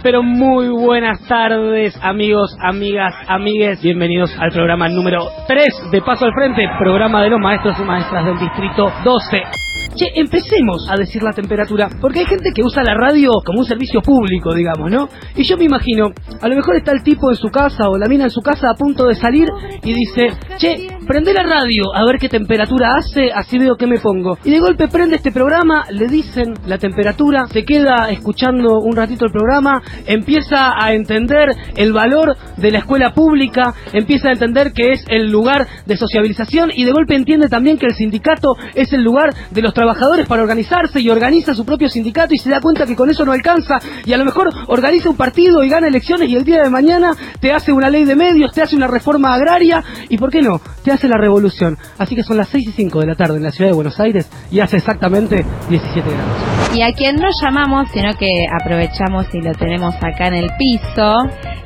Pero muy buenas tardes, amigos, amigas, amigues. Bienvenidos al programa número 3 de Paso al Frente, programa de los maestros y maestras del Distrito 12. Che, empecemos a decir la temperatura, porque hay gente que usa la radio como un servicio público, digamos, ¿no? Y yo me imagino, a lo mejor está el tipo en su casa o la mina en su casa a punto de salir y dice, che, prende la radio a ver qué temperatura hace, así veo qué me pongo. Y de golpe prende este programa, le dicen la temperatura, se queda escuchando un ratito el programa, empieza a entender el valor de la escuela pública, empieza a entender que es el lugar de sociabilización y de golpe entiende también que el sindicato es el lugar de los trabajadores para organizarse y organiza su propio sindicato y se da cuenta que con eso no alcanza y a lo mejor organiza un partido y gana elecciones y el día de mañana te hace una ley de medios, te hace una reforma agraria y ¿por qué no? Hace la revolución. Así que son las 6 y 5 de la tarde en la ciudad de Buenos Aires y hace exactamente 17 grados. Y a quien no llamamos, sino que aprovechamos y lo tenemos acá en el piso,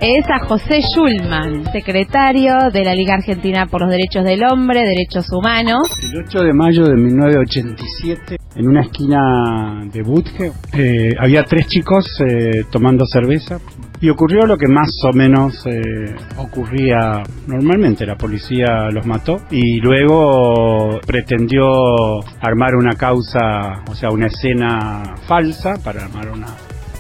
es a José Schulman, secretario de la Liga Argentina por los Derechos del Hombre, Derechos Humanos. El 8 de mayo de 1987, en una esquina de Budge, eh, había tres chicos eh, tomando cerveza y ocurrió lo que más o menos eh, ocurría normalmente. La policía los mató y luego pretendió armar una causa, o sea, una escena falsa para armar una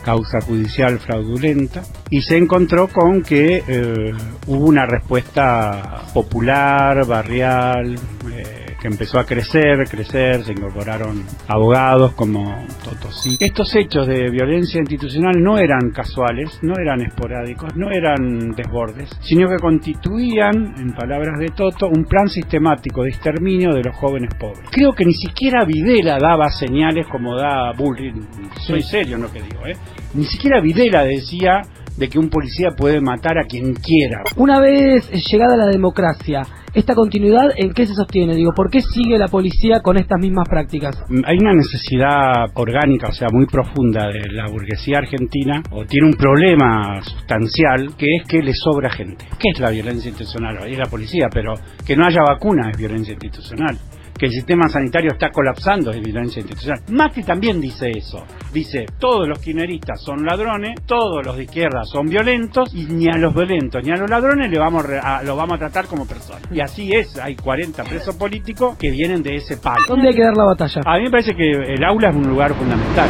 causa judicial fraudulenta y se encontró con que eh, hubo una respuesta popular, barrial, eh, que empezó a crecer, crecer, se incorporaron abogados como Totosí. Estos hechos de violencia institucional no eran casuales, no eran esporádicos, no eran desbordes, sino que constituían, en palabras de Toto, un plan sistemático de exterminio de los jóvenes pobres. Creo que ni siquiera Videla daba señales como da Bullrich, soy serio en lo que digo, ¿eh? Ni siquiera Videla decía de que un policía puede matar a quien quiera. Una vez llegada la democracia, ¿esta continuidad en qué se sostiene? Digo, ¿por qué sigue la policía con estas mismas prácticas? Hay una necesidad orgánica, o sea, muy profunda de la burguesía argentina, o tiene un problema sustancial, que es que le sobra gente. ¿Qué es la violencia institucional? Es la policía, pero que no haya vacuna es violencia institucional que el sistema sanitario está colapsando es violencia institucional. Macri también dice eso. Dice, todos los kirchneristas son ladrones, todos los de izquierda son violentos, y ni a los violentos ni a los ladrones le vamos a, lo vamos a tratar como personas. Y así es, hay 40 presos políticos que vienen de ese palo. ¿Dónde hay que dar la batalla? A mí me parece que el aula es un lugar fundamental.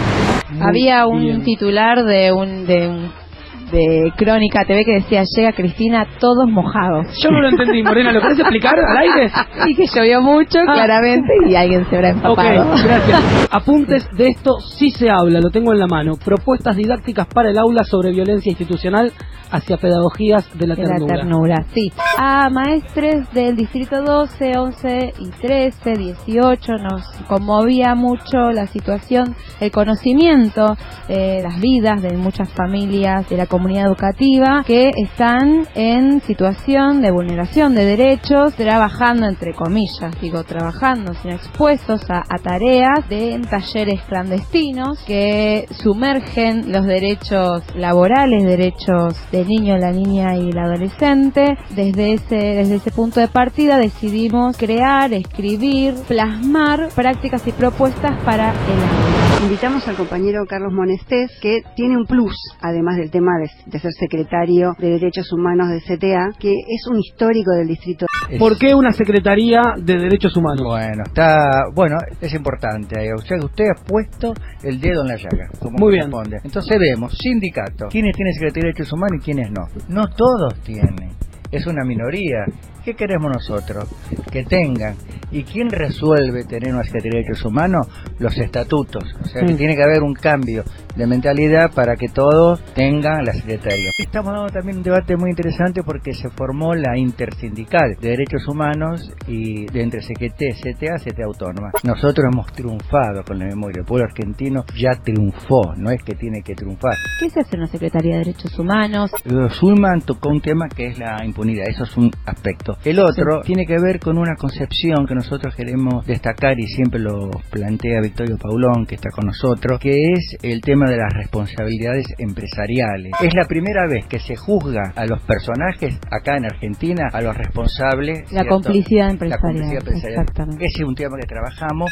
Había un titular de un, de un de Crónica TV que decía, llega Cristina todos mojados. Yo no lo entendí, Morena, ¿lo puedes explicar al aire? Sí, que llovió mucho, Ah. claramente, y alguien se habrá empapado. Ok, gracias. Apuntes de esto sí se habla, lo tengo en la mano. Propuestas didácticas para el aula sobre violencia institucional hacia pedagogías de la De la ternura. ternura, sí. A maestres del distrito 12, 11 y 13, 18, nos conmovía mucho la situación, el conocimiento, eh, las vidas de muchas familias de la comunidad educativa que están en situación de vulneración de derechos, trabajando entre comillas, digo trabajando, sino expuestos a, tareas de talleres clandestinos que sumergen los derechos laborales, derechos del niño, la niña y el adolescente. Desde ese, desde ese punto de partida decidimos crear, escribir, plasmar prácticas y propuestas para el aula. Invitamos al compañero Carlos Monestés, que tiene un plus, además del tema de, de ser secretario de Derechos Humanos de CTA, que es un histórico del distrito. ¿Por qué una Secretaría de Derechos Humanos? Bueno, está, bueno, es importante. O sea, usted ha puesto el dedo en la llaga, como Muy bien. corresponde. Entonces vemos, sindicato, quiénes tienen Secretaría de Derechos Humanos y quiénes no. No todos tienen, es una minoría. ¿Qué queremos nosotros? Que tengan. ¿Y quién resuelve tener una Secretaría de Derechos Humanos? Los estatutos. O sea, que Mm. tiene que haber un cambio de mentalidad para que todos tengan la Secretaría. Estamos dando también un debate muy interesante porque se formó la intersindical de derechos humanos y de entre CGT, CTA, CTA Autónoma. Nosotros hemos triunfado con la memoria. El pueblo argentino ya triunfó, no es que tiene que triunfar. ¿Qué se hace en la Secretaría de Derechos Humanos? Schulman tocó un tema que es la impunidad, eso es un aspecto. El otro tiene que ver con una concepción que nosotros queremos destacar y siempre lo plantea Victorio Paulón, que está con nosotros, que es el tema de las responsabilidades empresariales. Es la primera vez que se juzga a los personajes acá en Argentina, a los responsables. La ¿cierto? complicidad La empresarial. complicidad empresarial. Exactamente. Ese es un tema que trabajamos.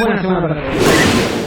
Buena semana para todos.